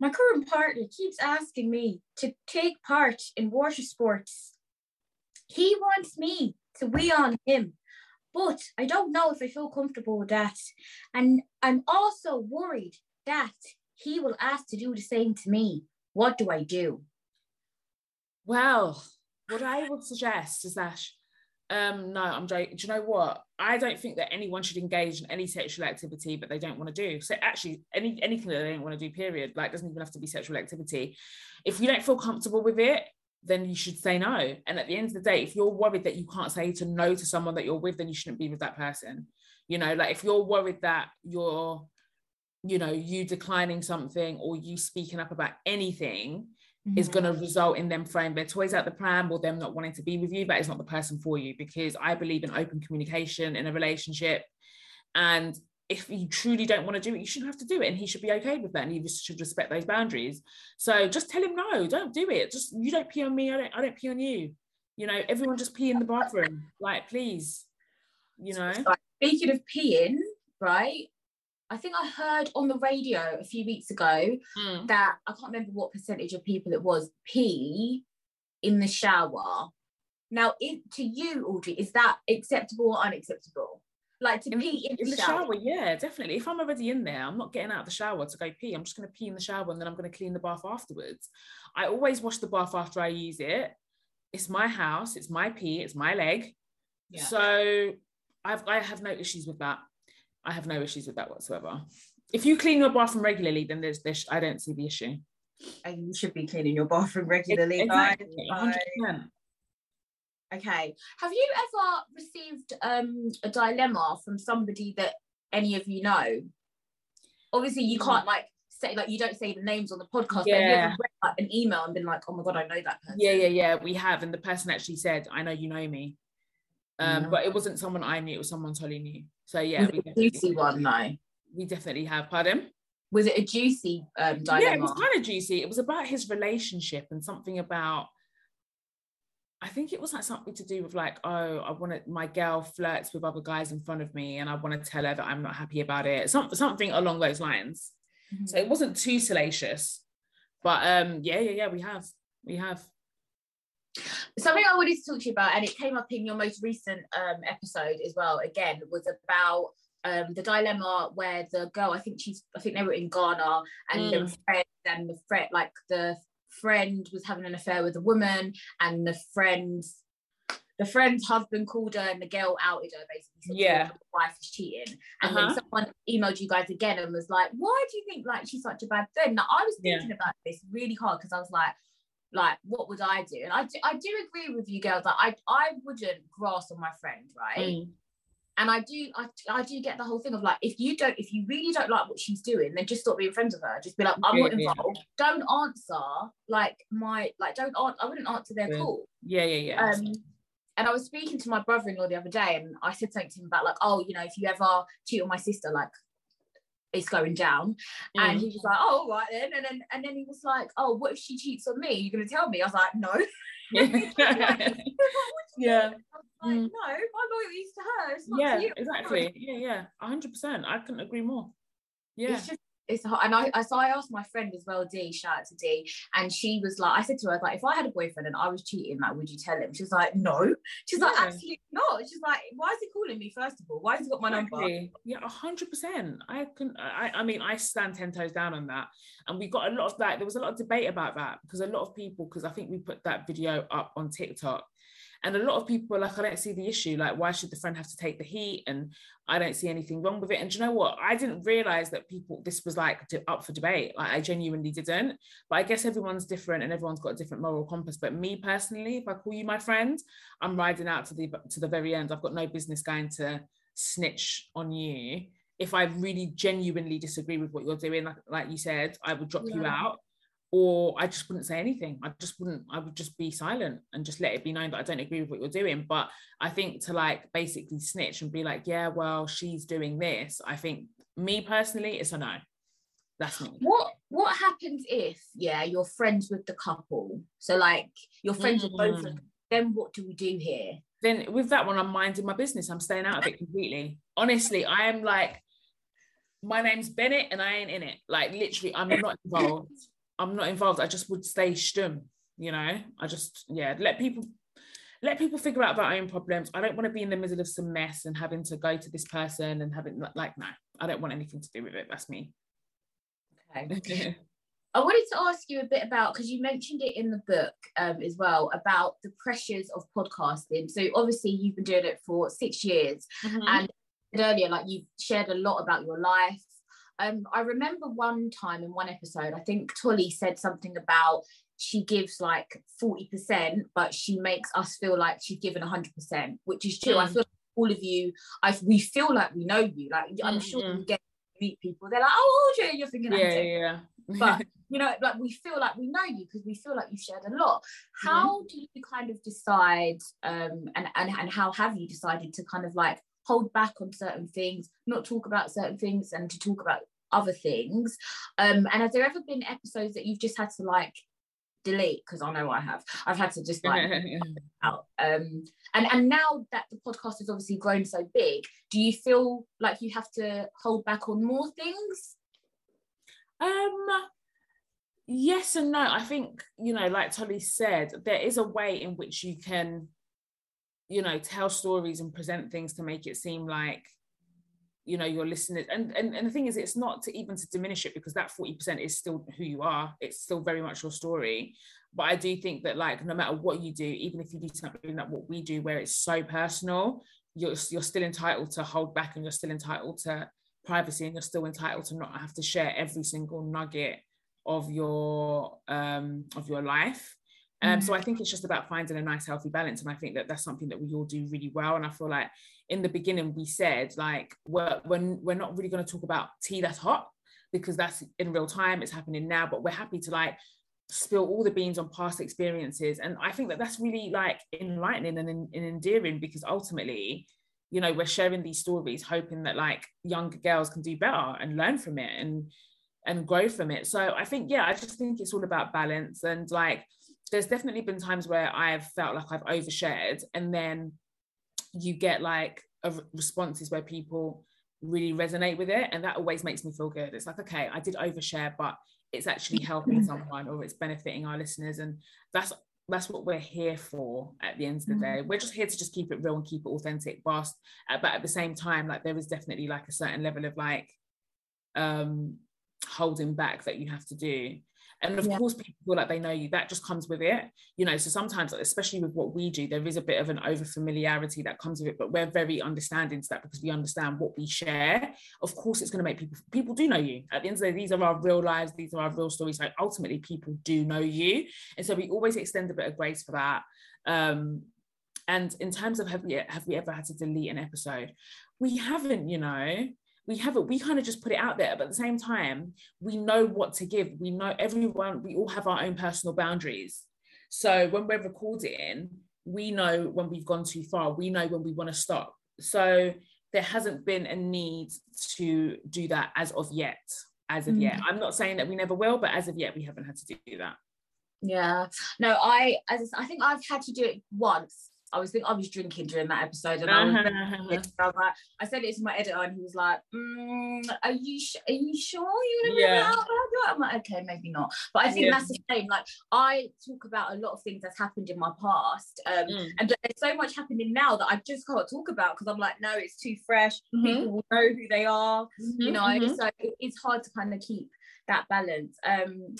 my current partner keeps asking me to take part in water sports. He wants me to wee on him, but I don't know if I feel comfortable with that. And I'm also worried that he will ask to do the same to me. What do I do? Well, what I would suggest is that um, no, I'm joking. Do you know what? I don't think that anyone should engage in any sexual activity that they don't want to do. So actually, any anything that they don't want to do, period, like doesn't even have to be sexual activity. If you don't feel comfortable with it, then you should say no. And at the end of the day, if you're worried that you can't say to no to someone that you're with, then you shouldn't be with that person. You know, like if you're worried that you're, you know, you declining something or you speaking up about anything, mm-hmm. is going to result in them throwing their toys out the pram or them not wanting to be with you, that is not the person for you because I believe in open communication in a relationship. And if you truly don't want to do it, you shouldn't have to do it. And he should be okay with that. And he should respect those boundaries. So just tell him no, don't do it. Just you don't pee on me, I don't, I don't pee on you. You know, everyone just pee in the bathroom. Like, please, you know. Speaking of peeing, right? I think I heard on the radio a few weeks ago mm. that I can't remember what percentage of people it was pee in the shower. Now, if, to you, Audrey, is that acceptable or unacceptable? Like to in, pee in, in the, shower. shower. Yeah, definitely. If I'm already in there, I'm not getting out of the shower to go pee. I'm just going to pee in the shower and then I'm going to clean the bath afterwards. I always wash the bath after I use it. It's my house. It's my pee. It's my leg. Yeah. So I've I have no issues with that. I have no issues with that whatsoever. If you clean your bathroom regularly, then there's this. I don't see the issue. And you should be cleaning your bathroom regularly. Exactly. 100%. Okay. Have you ever received um, a dilemma from somebody that any of you know? Obviously, you can't like say like you don't say the names on the podcast. Yeah. But have you ever read like, an email and been like, "Oh my god, I know that person." Yeah, yeah, yeah. We have, and the person actually said, "I know you know me," um, mm-hmm. but it wasn't someone I knew. It was someone Tolly knew. So yeah, we juicy one though. We definitely have. Pardon? Was it a juicy um, dilemma? Yeah, it was kind of juicy. It was about his relationship and something about. I think it was like something to do with like, oh, I want to. My girl flirts with other guys in front of me, and I want to tell her that I'm not happy about it. Some, something along those lines. Mm-hmm. So it wasn't too salacious, but um, yeah, yeah, yeah. We have, we have. Something I wanted to talk to you about, and it came up in your most recent um, episode as well. Again, was about um, the dilemma where the girl, I think she's, I think they were in Ghana, and mm. the friend and the friend, like the friend was having an affair with a woman, and the friend's the friend's husband called her, and the girl outed her basically. yeah, the wife is cheating, and uh-huh. then someone emailed you guys again and was like, "Why do you think like she's such a bad friend?" Now I was thinking yeah. about this really hard because I was like, like what would I do? And I do, I do agree with you girls that I I wouldn't grass on my friend, right? Mm and I do I, I do get the whole thing of like if you don't if you really don't like what she's doing then just stop being friends with her just be like I'm yeah, not involved yeah. don't answer like my like don't answer I wouldn't answer their yeah. call yeah yeah yeah um and I was speaking to my brother-in-law the other day and I said something to him about like oh you know if you ever cheat on my sister like it's going down mm. and he was like oh right then and then and then he was like oh what if she cheats on me you're gonna tell me I was like no [LAUGHS] yeah [LAUGHS] like, mm. no, my loyalty's to her. It's not yeah, to you. exactly. Yeah, yeah, hundred percent. I couldn't agree more. Yeah. It's just it's hard. And I, I so I asked my friend as well, D, shout out to D, and she was like, I said to her, like, if I had a boyfriend and I was cheating, like, would you tell him? She's like, no. She's yeah. like, absolutely not. She's like, why is he calling me first of all? Why has he got my exactly. number? Yeah, hundred percent. I can. I, I mean, I stand ten toes down on that. And we got a lot of that. There was a lot of debate about that because a lot of people, because I think we put that video up on TikTok and a lot of people are like, I don't see the issue. Like, why should the friend have to take the heat? And I don't see anything wrong with it. And you know what? I didn't realize that people, this was like up for debate. Like, I genuinely didn't. But I guess everyone's different and everyone's got a different moral compass. But me personally, if I call you my friend, I'm riding out to the to the very end. I've got no business going to snitch on you. If I really genuinely disagree with what you're doing, like, like you said, I would drop yeah. you out or I just wouldn't say anything. I just wouldn't, I would just be silent and just let it be known that I don't agree with what you're doing. But I think to like basically snitch and be like, yeah, well, she's doing this, I think me personally, it's a no. That's me. What what happens if, yeah, you're friends with the couple? So like you're friends mm-hmm. with both of them, mm. then what do we do here? Then with that one, I'm minding my business. I'm staying out of it completely. Honestly, I am like, my name's Bennett and I ain't in it. Like literally, I'm not involved. I'm not involved. I just would stay stum, you know. I just yeah, let people let people figure out their own problems. I don't want to be in the middle of some mess and having to go to this person and having like no, I don't want anything to do with it. That's me. Okay. [LAUGHS] I wanted to ask you a bit about because you mentioned it in the book um, as well about the pressures of podcasting. So obviously you've been doing it for six years, mm-hmm. and earlier like you've shared a lot about your life um, I remember one time in one episode, I think Tolly said something about she gives like 40%, but she makes us feel like she's given 100%, which is true. Mm. I feel like all of you, I we feel like we know you. Like I'm mm-hmm. sure you get meet people, they're like, oh, OJ, you're thinking yeah, yeah. but [LAUGHS] you know, like we feel like we know you because we feel like you've shared a lot. How mm. do you kind of decide um and, and and how have you decided to kind of like hold back on certain things, not talk about certain things, and to talk about other things. Um, and has there ever been episodes that you've just had to like delete? Because I know I have. I've had to just like [LAUGHS] out. Um, and and now that the podcast has obviously grown so big, do you feel like you have to hold back on more things? Um yes and no. I think, you know, like Tolly said, there is a way in which you can, you know, tell stories and present things to make it seem like you know your listeners. And, and and the thing is it's not to even to diminish it because that 40% is still who you are. It's still very much your story. But i do think that like no matter what you do even if you do something like what we do where it's so personal you're, you're still entitled to hold back and you're still entitled to privacy and you're still entitled to not have to share every single nugget of your um of your life um, so I think it's just about finding a nice healthy balance. And I think that that's something that we all do really well. And I feel like in the beginning we said like we're, we're, we're not really going to talk about tea that's hot because that's in real time, it's happening now, but we're happy to like spill all the beans on past experiences. And I think that that's really like enlightening and, and endearing because ultimately, you know, we're sharing these stories hoping that like younger girls can do better and learn from it. And and grow from it. So I think, yeah, I just think it's all about balance. And like, there's definitely been times where I've felt like I've overshared, and then you get like a responses where people really resonate with it. And that always makes me feel good. It's like, okay, I did overshare, but it's actually helping someone or it's benefiting our listeners. And that's that's what we're here for at the end of the mm. day. We're just here to just keep it real and keep it authentic, whilst uh, but at the same time, like there is definitely like a certain level of like um holding back that you have to do and of yeah. course people feel like they know you. That just comes with it. You know so sometimes especially with what we do there is a bit of an over familiarity that comes with it but we're very understanding to that because we understand what we share. Of course it's going to make people people do know you. At the end of the day these are our real lives. These are our real stories. Like ultimately people do know you. And so we always extend a bit of grace for that. Um and in terms of have we have we ever had to delete an episode? We haven't you know we haven't we kind of just put it out there but at the same time we know what to give. We know everyone we all have our own personal boundaries. So when we're recording we know when we've gone too far. We know when we want to stop. So there hasn't been a need to do that as of yet as of mm. yet i'm not saying that we never will but as of yet we haven't had to do that. Yeah. No i as i think i've had to do it once I was think I was drinking during that episode, and I, was, uh-huh. I was like, I said it to my editor, and he was like, mm, "Are you sh- are you sure you're gonna yeah. out?" I'm like, "Okay, maybe not." But I think yeah. that's the same. Like I talk about a lot of things that's happened in my past, um, mm. and there's so much happening now that I just can't talk about because I'm like, no, it's too fresh. Mm-hmm. People will know who they are, mm-hmm, you know. Mm-hmm. So it's hard to kind of keep that balance. Um,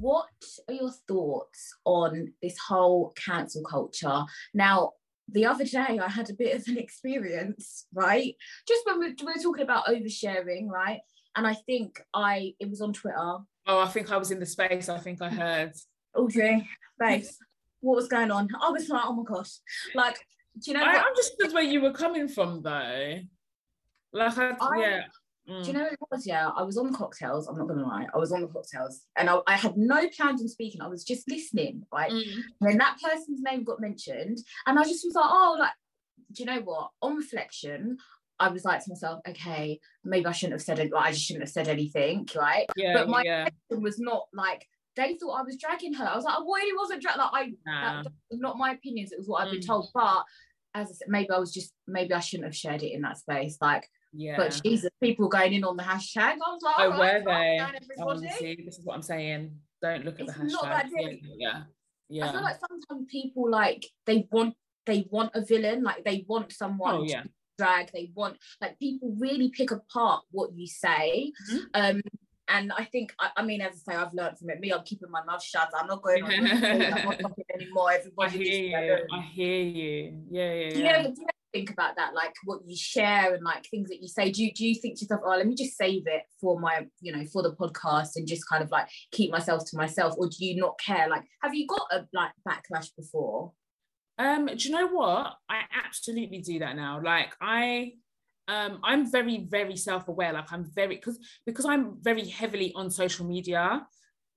what are your thoughts on this whole cancel culture? Now, the other day I had a bit of an experience, right? Just when we, we were talking about oversharing, right? And I think I it was on Twitter. Oh, I think I was in the space. I think I heard. Audrey, babes, [LAUGHS] what was going on? I was like, oh my gosh, like, do you know? I understood where you were coming from, though. Like, I, I yeah. Mm. Do you know what it was? Yeah, I was on the cocktails. I'm not gonna lie, I was on the cocktails, and I, I had no plans on speaking. I was just listening, right? Mm. And then that person's name got mentioned, and I just was like, oh, like, do you know what? On reflection, I was like to myself, okay, maybe I shouldn't have said it. Like, I just shouldn't have said anything, right? Yeah, but my yeah. was not like they thought I was dragging her. I was like, I really wasn't dragging. Like, I nah. that, not my opinions. It was what I've been mm. told, but as I said, maybe I was just maybe I shouldn't have shared it in that space. Like yeah. But Jesus, people going in on the hashtag. I was like, oh, were they? Honestly, this is what I'm saying. Don't look at it's the hashtag. Not that deep. Yeah. Yeah. I feel like sometimes people like they want they want a villain, like they want someone oh, yeah. drag, they want like people really pick apart what you say. Mm-hmm. Um and I think I, I, mean, as I say, I've learned from it. Me, I'm keeping my mouth shut. I'm not going on [LAUGHS] anymore. Everybody, I hear you. I hear you. Yeah, yeah. Do you. Know, do you think about that like what you share and like things that you say. Do you, do you think to yourself oh let me just save it for my you know for the podcast and just kind of like keep myself to myself or do you not care? Like have you got a like backlash before? Um do you know what? I absolutely do that now. Like i um i'm very very self-aware. Like i'm very because because i'm very heavily on social media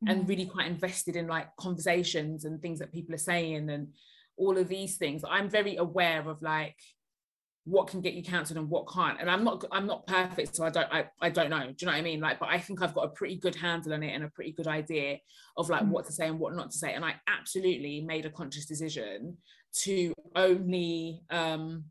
and mm-hmm. really quite invested in like conversations and things that people are saying and all of these things i'm very aware of like what can get you cancelled and what can't. And i'm not i'm not perfect so i don't I, I don't know. Do you know what i mean? Like but i think i've got a pretty good handle on it and a pretty good idea of like mm-hmm. what to say and what not to say. And i absolutely made a conscious decision to only um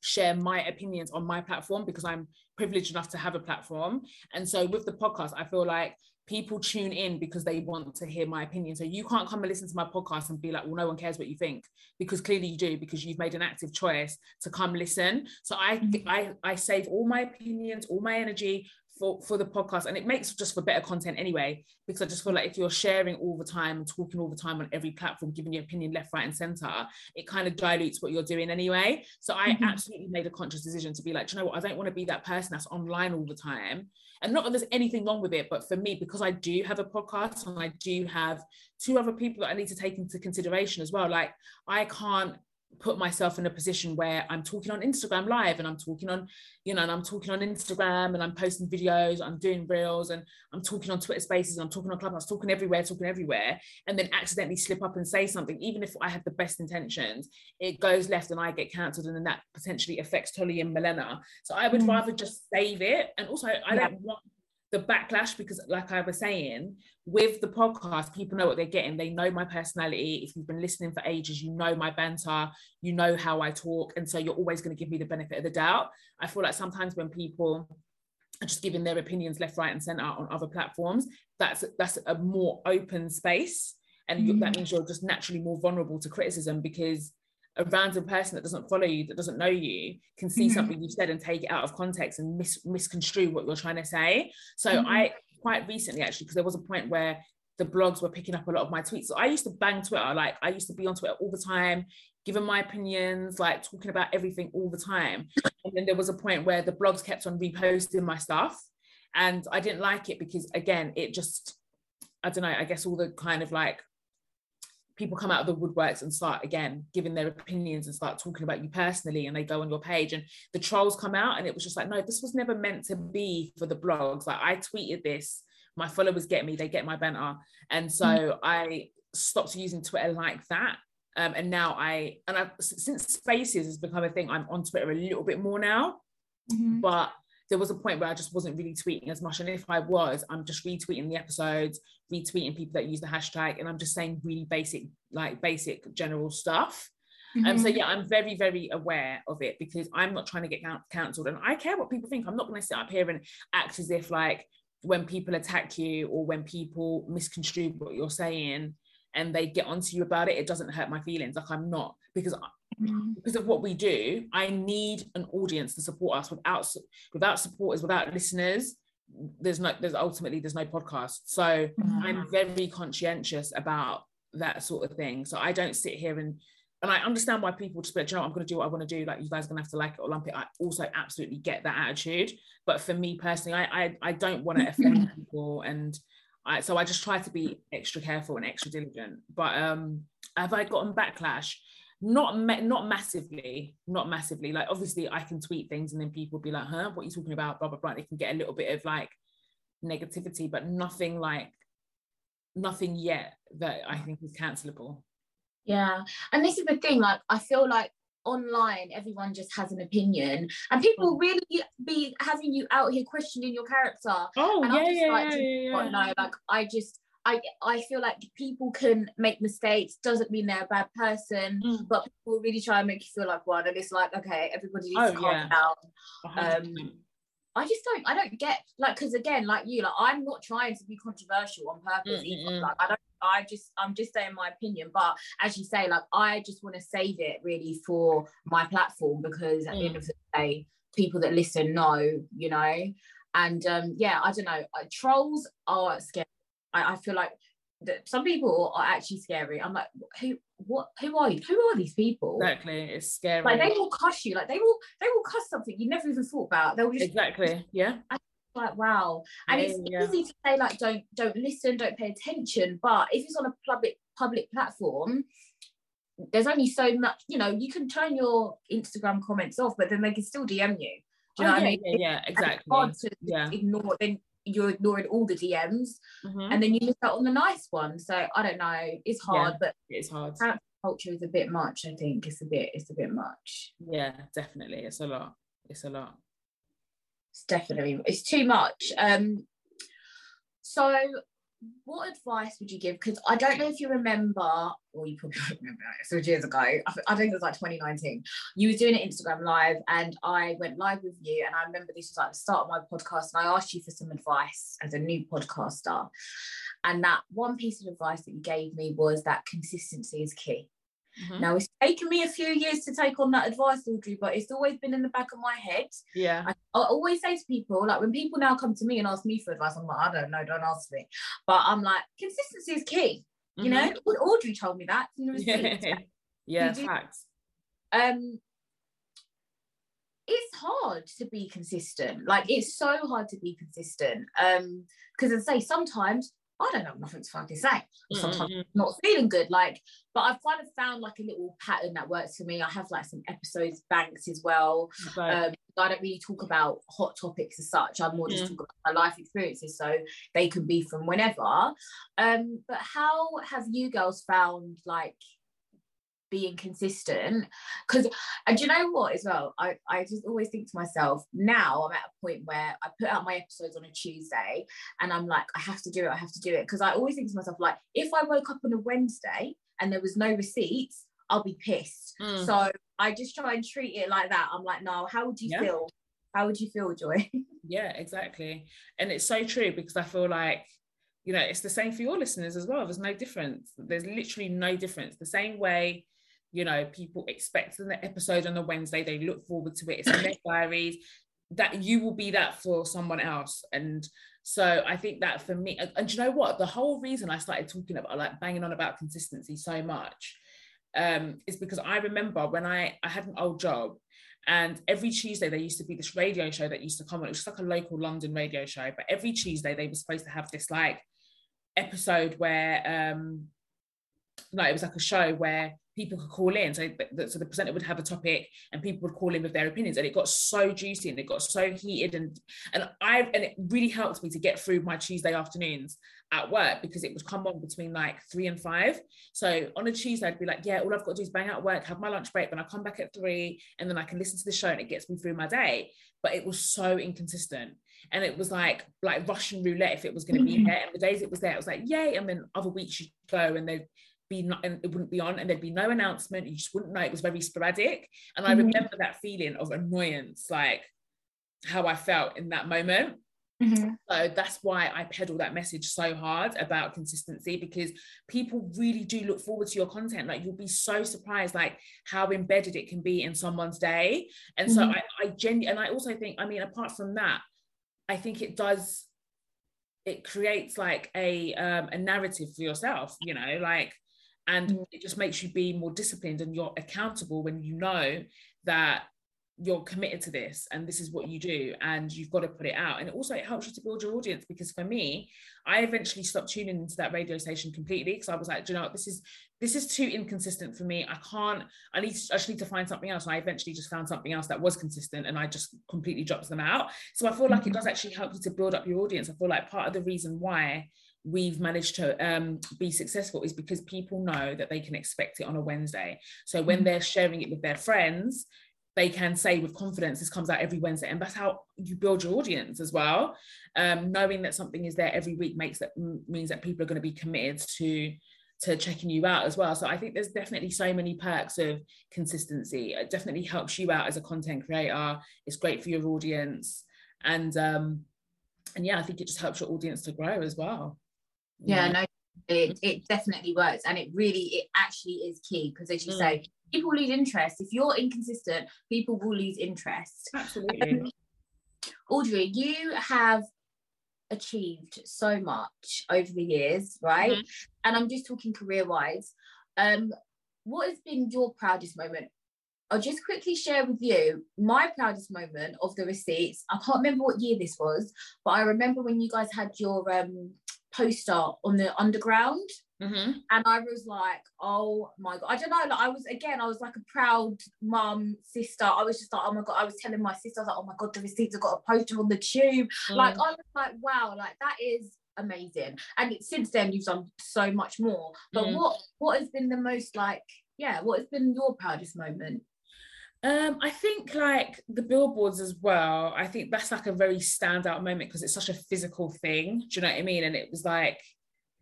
share my opinions on my platform because i'm privileged enough to have a platform. And so with the podcast i feel like people tune in because they want to hear my opinion. So you can't come and listen to my podcast and be like, well, no one cares what you think, because clearly you do, because you've made an active choice to come listen. So I mm-hmm. I I save all my opinions, all my energy for, for the podcast. And it makes just for better content anyway, because I just feel like if you're sharing all the time and talking all the time on every platform, giving your opinion left, right, and center, it kind of dilutes what you're doing anyway. So I mm-hmm. absolutely made a conscious decision to be like, you know what, I don't want to be that person that's online all the time and not that there's anything wrong with it, but for me, because I do have a podcast and I do have two other people that I need to take into consideration as well, like I can't put myself in a position where I'm talking on Instagram live and I'm talking on, you know, and I'm talking on Instagram and I'm posting videos, I'm doing reels and I'm talking on Twitter spaces, and I'm talking on Clubhouse, talking everywhere, talking everywhere, and then accidentally slip up and say something, even if I have the best intentions, it goes left and I get cancelled and then that potentially affects Tolly and Milena. So I would mm. rather just save it. And also I yeah. don't want the backlash because like i was saying with the podcast people know what they're getting. They know my personality. If you've been listening for ages you know my banter. You know how i talk. And so you're always going to give me the benefit of the doubt. I feel like sometimes when people are just giving their opinions left right and center on other platforms that's that's a more open space. And mm-hmm. that means you're just naturally more vulnerable to criticism because a random person that doesn't follow you, that doesn't know you, can see mm-hmm. something you've said and take it out of context and mis- misconstrue what you're trying to say. So mm-hmm. I quite recently actually, because there was a point where the blogs were picking up a lot of my tweets. So I used to bang Twitter, like I used to be on Twitter all the time, giving my opinions, like talking about everything all the time. And then there was a point where the blogs kept on reposting my stuff. And I didn't like it because again, it just, I don't know, I guess all the kind of like people come out of the woodworks and start again giving their opinions and start talking about you personally and they go on your page and the trolls come out and it was just like no this was never meant to be for the blogs like i tweeted this my followers get me they get my banter and so mm. i stopped using twitter like that um, and now i and i since spaces has become a thing i'm on twitter a little bit more now mm-hmm. but there was a point where I just wasn't really tweeting as much. And if I was, I'm just retweeting the episodes, retweeting people that use the hashtag, and I'm just saying really basic, like basic general stuff. And mm-hmm. um, so yeah, I'm very, very aware of it because I'm not trying to get cancelled, and I care what people think. I'm not going to sit up here and act as if like when people attack you or when people misconstrue what you're saying and they get onto you about it, it doesn't hurt my feelings. Like I'm not because mm-hmm. because of what we do i need an audience to support us without without supporters without listeners there's no there's ultimately there's no podcast so mm-hmm. i'm very conscientious about that sort of thing so i don't sit here and and I understand why people just be like, you know, I'm going to do what I want to do. Like, you guys are going to have to like it or lump it. I also absolutely get that attitude. But for me personally, I I, I don't want to offend people, and I so I just try to be extra careful and extra diligent. But um, have I gotten backlash? Not ma- not massively not massively. Like obviously i can tweet things and then people be like huh? What are you talking about? Blah blah blah. They can get a little bit of like negativity but nothing like nothing yet that i think is cancelable. Yeah. And this is the thing like i feel like online everyone just has an opinion and people mm. really be having you out here questioning your character. Oh and yeah, yeah, like, yeah, yeah. No, like i just I I feel like people can make mistakes doesn't mean they're a bad person, mm. but people really try and make you feel like one, and it's like okay, everybody needs oh, to calm yeah. down. Um, I just don't I don't get like because again like you like I'm not trying to be controversial on purpose either. Like I don't I just I'm just saying my opinion, but as you say like I just want to save it really for my platform because at mm. the end mm. of the day people that listen know you know and um yeah I don't know trolls are scary I, I feel like that some people are actually scary. I'm like, who what who are you? Who are these people? Exactly. It's scary. Like they will cuss you, like they will they will cuss something you never even thought about. They'll just exactly, yeah. Like wow. And yeah, it's yeah. easy to say like don't don't listen, don't pay attention. But if it's on a public public platform, there's only so much, you know, you can turn your Instagram comments off, but then they can still DM you. Do you know oh, what yeah, I mean? Yeah, yeah, exactly. It's hard to yeah. ignore then you're ignoring all the DMs mm-hmm. and then you miss out on the nice one. So I don't know. It's hard, yeah, but it's hard. Culture is a bit much, I think. It's a bit, it's a bit much. Yeah, definitely. It's a lot. It's a lot. It's definitely it's too much. Um so what advice would you give? Because I don't know if you remember, or you probably [LAUGHS] don't remember, was years ago. I, I think it was like 2019. You were doing an Instagram live, and I went live with you. And I remember this was like the start of my podcast, and I asked you for some advice as a new podcaster. And that one piece of advice that you gave me was that consistency is key. Mm-hmm. Now it's taken me a few years to take on that advice, Audrey, but it's always been in the back of my head. Yeah. I, I, always say to people, like when people now come to me and ask me for advice, I'm like, I don't know, don't ask me. But I'm like, consistency is key. Mm-hmm. You know, mm-hmm. Audrey told me that. [LAUGHS] yeah, [LAUGHS] yeah facts. Um it's hard to be consistent. Like it's so hard to be consistent. Um, because as I say, sometimes I don't know nothing to fucking say. Sometimes mm-hmm. not feeling good. Like, but I've kind of found like a little pattern that works for me. I have like some episodes banks as well. Right. Um, I don't really talk about hot topics as such. I'm more just mm. talking about my life experiences, so they can be from whenever. Um, but how have you girls found like being consistent. Because and you know what as well? I, I just always think to myself now i'm at a point where i put out my episodes on a tuesday and i'm like i have to do it i have to do it. Because i always think to myself like if i woke up on a wednesday and there was no receipts i'll be pissed. Mm. so i just try and treat it like that. I'm like no how would you yeah. feel? How would you feel joy? [LAUGHS] Yeah exactly. And it's so true because i feel like you know it's the same for your listeners as well. There's no difference. There's literally no difference. The same way you know people expect an episode on a wednesday they look forward to it it's in their [LAUGHS] diaries that you will be that for someone else and so i think that for me and, and you know what the whole reason i started talking about like banging on about consistency so much um is because i remember when i i had an old job and every Tuesday, there used to be this radio show that used to come on. It was like a local London radio show. But every Tuesday, they were supposed to have this like episode where, um, no, it was like a show where people could call in. So, so the presenter would have a topic and people would call in with their opinions. And it got so juicy and it got so heated. And and I and it really helped me to get through my Tuesday afternoons at work because it would come on between like three and five. So on a Tuesday, I'd be like, yeah, all I've got to do is bang out work, have my lunch break, then I come back at three, and then I can listen to the show and it gets me through my day. But it was so inconsistent. And it was like like Russian roulette if it was going to be [LAUGHS] there. And the days it was there, it was like, yay. And then other weeks you go and they'd be not and it wouldn't be on and there'd be no announcement. You just wouldn't know. It was very sporadic. And I mm-hmm. remember that feeling of annoyance, like how I felt in that moment. Mm-hmm. So that's why I peddle that message so hard about consistency because people really do look forward to your content. Like you'll be so surprised, like how embedded it can be in someone's day. And mm-hmm. so I, I genuinely, and I also think, I mean, apart from that, I think it does, it creates like a um, a narrative for yourself. You know, like, and mm-hmm. it just makes you be more disciplined and you're accountable when you know that you're committed to this and this is what you do and you've got to put it out. And also it helps you to build your audience because for me i eventually stopped tuning into that radio station completely because i was like do you know what? this is this is too inconsistent for me. I can't i need to, I just need to find something else. And i eventually just found something else that was consistent and i just completely dropped them out. So i feel like it does actually help you to build up your audience. I feel like part of the reason why we've managed to um, be successful is because people know that they can expect it on a Wednesday. So when mm-hmm. they're sharing it with their friends, they can say with confidence this comes out every wednesday. And that's how you build your audience as well. Um, knowing that something is there every week makes that means that people are going to be committed to to checking you out as well. So i think there's definitely so many perks of consistency. It definitely helps you out as a content creator. It's great for your audience. And um and yeah i think it just helps your audience to grow as well yeah, yeah. no it, it definitely works and it really it actually is key because as you mm. say people lose interest. If you're inconsistent, people will lose interest. Absolutely. Um, Audrey, you have achieved so much over the years, right? Mm-hmm. And I'm just talking career wise. Um, what has been your proudest moment? I'll just quickly share with you my proudest moment of the receipts. I can't remember what year this was, but I remember when you guys had your um, poster on the underground. Mm-hmm. And I was like, oh my God. I don't know. Like I was, again, I was like a proud mum, sister. I was just like, oh my God. I was telling my sister, I was like, oh my God, the receipts have got a poster on the tube. Mm. Like, I was like, wow, like that is amazing. And since then, you've done so much more. But mm. what what has been the most like, yeah, what has been your proudest moment? Um, I think like the billboards as well. I think that's like a very standout moment because it's such a physical thing. Do you know what I mean? And it was like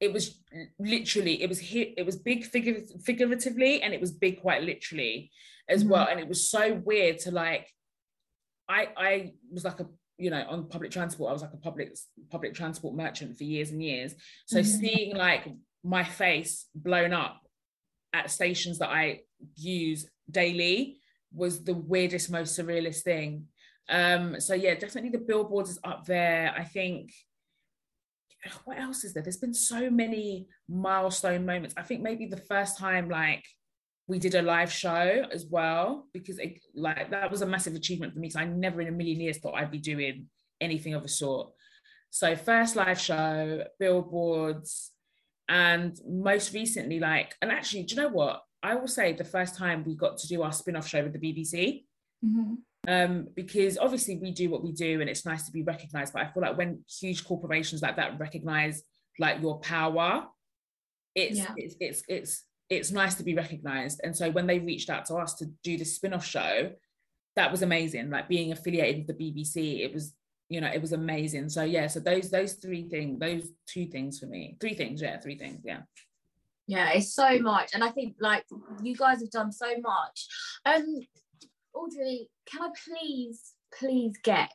it was literally it was hit it was big figure, figuratively and it was big quite literally as mm-hmm. well and it was so weird to like i i was like a you know on public transport i was like a public public transport merchant for years and years so mm-hmm. seeing like my face blown up at stations that i use daily was the weirdest most surrealist thing um so yeah definitely the billboards is up there i think what else is there? There's been so many milestone moments. I think maybe the first time like we did a live show as well because it, like that was a massive achievement for me because I never in a million years thought I'd be doing anything of a sort. So first live show, billboards, and most recently, like, and actually, do you know what? I will say the first time we got to do our spin-off show with the BBC. Mm-hmm um, because obviously we do what we do and it's nice to be recognized but i feel like when huge corporations like that recognize like your power it's yeah. it's, it's it's it's nice to be recognized. And so when they reached out to us to do the spin-off show, that was amazing. Like being affiliated with the BBC, it was, you know, it was amazing. So yeah, so those those three things, those two things for me. Three things, yeah, three things, yeah. Yeah, it's so much. And I think like you guys have done so much. Um Audrey, can I please, please get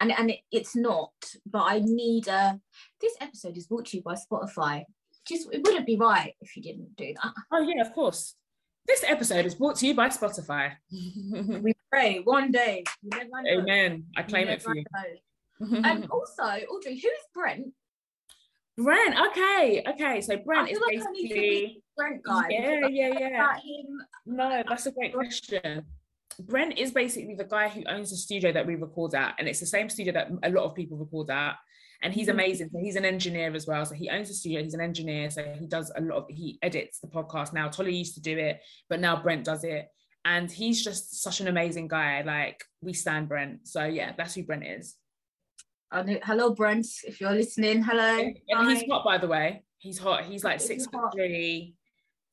and, and it, it's not, but I need a this episode is brought to you by Spotify. Just it wouldn't be right if you didn't do that. Oh yeah, of course. This episode is brought to you by Spotify. [LAUGHS] we pray one day. Amen. I claim it for you. and [LAUGHS] also, Audrey, who is Brent? Brent. Okay, okay. So Brent is like basically Brent guy. Yeah, yeah, yeah. No, that's a great question. Brent is basically the guy who owns the studio that we record at, and it's the same studio that a lot of people record at. And he's mm-hmm. amazing. So he's an engineer as well. So he owns the studio. He's an engineer. So he does a lot of he edits the podcast now. Tolly used to do it, but now Brent does it. And he's just such an amazing guy. Like we stand Brent. So yeah, that's who Brent is. Hello, Brent. If you're listening, hello. And, and he's hot, by the way. He's hot. He's like six foot three,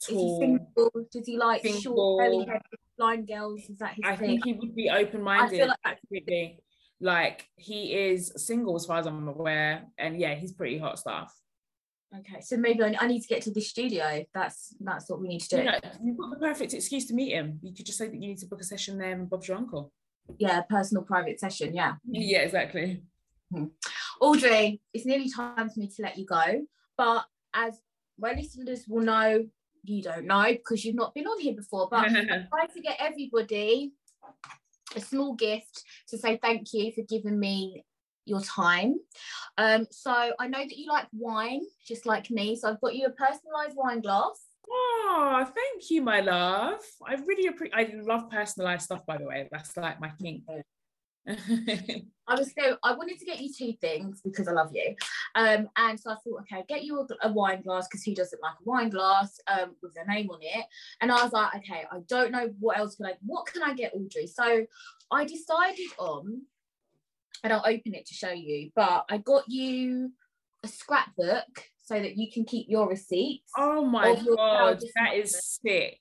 tall. Is he single? Does he like single. short, blind girls? Is that his I thing? think he would be open minded. Like absolutely. Like he is single as far as I'm aware, and yeah, he's pretty hot stuff. Okay, so maybe I, I need to get to the studio. That's that's what we need to do. You know, you've got the perfect excuse to meet him. You could just say that you need to book a session there and Bob's your uncle. Yeah, personal private session. Yeah. Yeah, exactly. Hmm. Audrey, it's nearly time for me to let you go. But as my listeners will know, you don't know because you've not been on here before, but [LAUGHS] I try to get everybody a small gift to say thank you for giving me your time. Um, so I know that you like wine, just like me. So I've got you a personalized wine glass. Oh, thank you, my love. I really appreciate. I love personalized stuff, by the way. That's like my king. I was so I wanted to get you two things because I love you, um, and so I thought, okay, get you a, a wine glass because who doesn't like a wine glass um, with their name on it? And I was like, okay, I don't know what else can I, what can I get Audrey? So I decided on, and I'll open it to show you, but I got you a scrapbook so that you can keep your receipts. Oh my god, that is sick!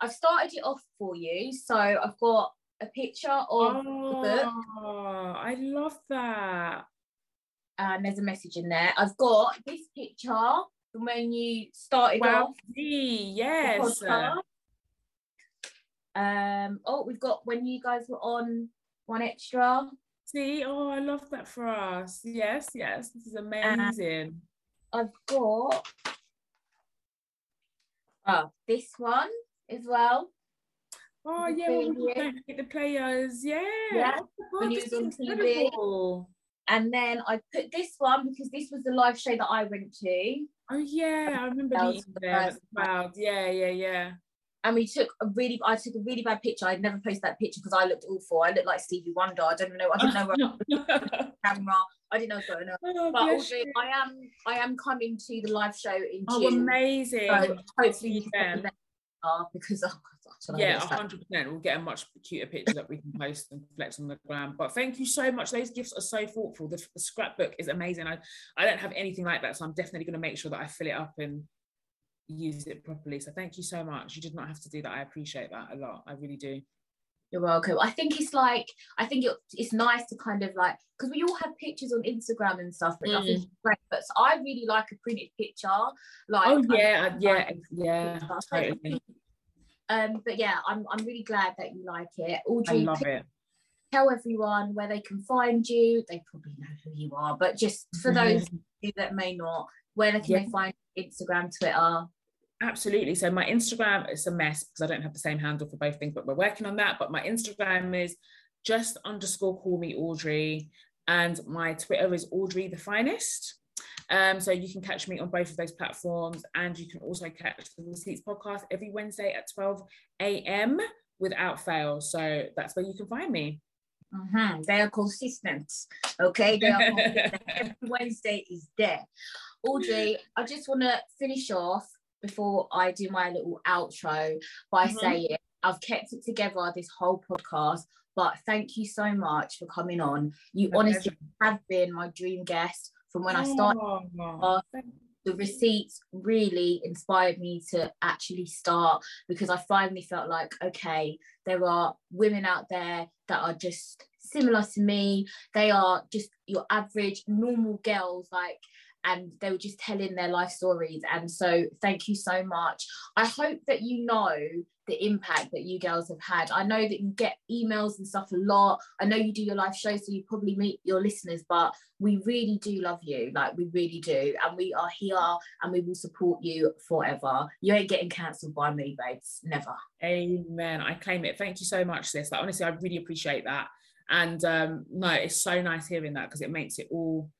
I've started it off for you, so I've got a picture of oh, the book. Oh, I love that. And there's a message in there. I've got this picture from when you started wow, off. Yes. Um, oh, we've got when you guys were on 1Xtra. See, oh, I love that for us. Yes, yes, this is amazing. I've got oh, this one as well. Oh yeah, we the players. Yeah. Yeah. Oh, God, TV. And then I put this one because this was the live show that I went to. Oh yeah, I remember being there. Wow. Yeah, yeah, yeah. And we took a really, I took a really bad picture. I'd never posted that picture because I looked awful. I looked like Stevie Wonder. I don't know. I didn't know where [LAUGHS] camera. I didn't know what's going on. Oh, but also, I am, I am coming to the live show in oh, June. Oh, amazing! So hopefully you can are because [LAUGHS] oh God, yeah, hundred percent. We'll get a much cuter picture that we can post and flex on the gram. But thank you so much. Those gifts are so thoughtful. The, the scrapbook is amazing. I I don't have anything like that, so I'm definitely going to make sure that I fill it up and use it properly. So thank you so much. You did not have to do that. I appreciate that a lot. I really do. You're welcome. I think it's like I think it, it's nice to kind of like because we all have pictures on Instagram and stuff, but mm. great. But so I really like a printed picture. Like oh yeah, yeah, yeah. Totally. Um, but yeah, I'm I'm really glad that you like it. Audrey, I love it. Tell everyone where they can find you. They probably know who you are, but just for [LAUGHS] those that may not, where they can yeah. they find Instagram, Twitter? Absolutely. So my Instagram is a mess because I don't have the same handle for both things, but we're working on that. But my Instagram is just underscore call me Audrey. And my Twitter is Audrey the finest. Um, so you can catch me on both of those platforms. And you can also catch the Receipts podcast every Wednesday at 12 a.m. without fail. So that's where you can find me. Mm-hmm. They are consistent. Okay. They are [LAUGHS] consistent. every Wednesday is there. Audrey, I just want to finish off before I do my little outro by mm-hmm. saying I've kept it together this whole podcast, but thank you so much for coming on. You honestly have been my dream guest from when I started. Oh, the receipts really inspired me to actually start because I finally felt like, okay, there are women out there that are just similar to me. They are just your average normal girls, like and they were just telling their life stories. And so, thank you so much. I hope that you know the impact that you girls have had. I know that you get emails and stuff a lot. I know you do your live show, so you probably meet your listeners, but we really do love you. Like, we really do. And we are here and we will support you forever. You ain't getting cancelled by me, babes. Never. Amen. I claim it. Thank you so much, sis. Like, honestly, I really appreciate that. And um, no, it's so nice hearing that because it makes it all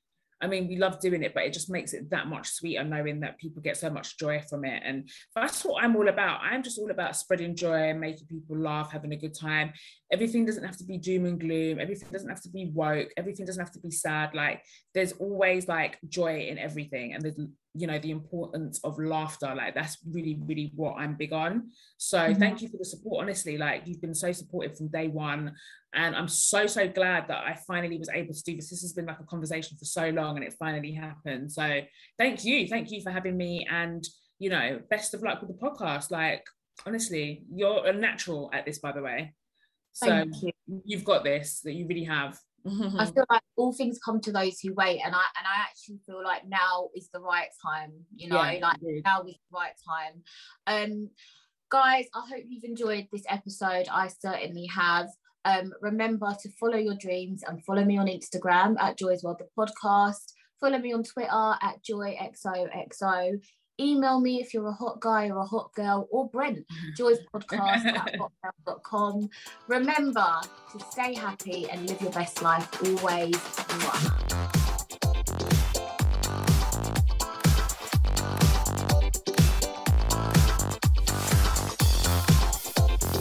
I mean, we love doing it, but it just makes it that much sweeter knowing that people get so much joy from it. And that's what I'm all about. I'm just all about spreading joy, making people laugh, having a good time. Everything doesn't have to be doom and gloom. Everything doesn't have to be woke. Everything doesn't have to be sad. Like there's always like joy in everything. And there's you know the importance of laughter like that's really really what i'm big on. So mm-hmm. thank you for the support honestly like you've been so supportive from day one. And i'm so so glad that i finally was able to do this. This has been like a conversation for so long and it finally happened. So thank you. Thank you for having me and you know best of luck with the podcast. Like honestly you're a natural at this by the way. So you. you've got this that you really have I feel like all things come to those who wait, and I and I actually feel like now is the right time. You know, yeah, like now is the right time. Um, guys, I hope you've enjoyed this episode. I certainly have. Um, remember to follow your dreams and follow me on Instagram at Joy's World the podcast. Follow me on Twitter at JoyXOXO email me if you're a hot guy or a hot girl or Brent, [LAUGHS] Joy's podcast at hotmail.com. Remember to stay happy and live your best life always.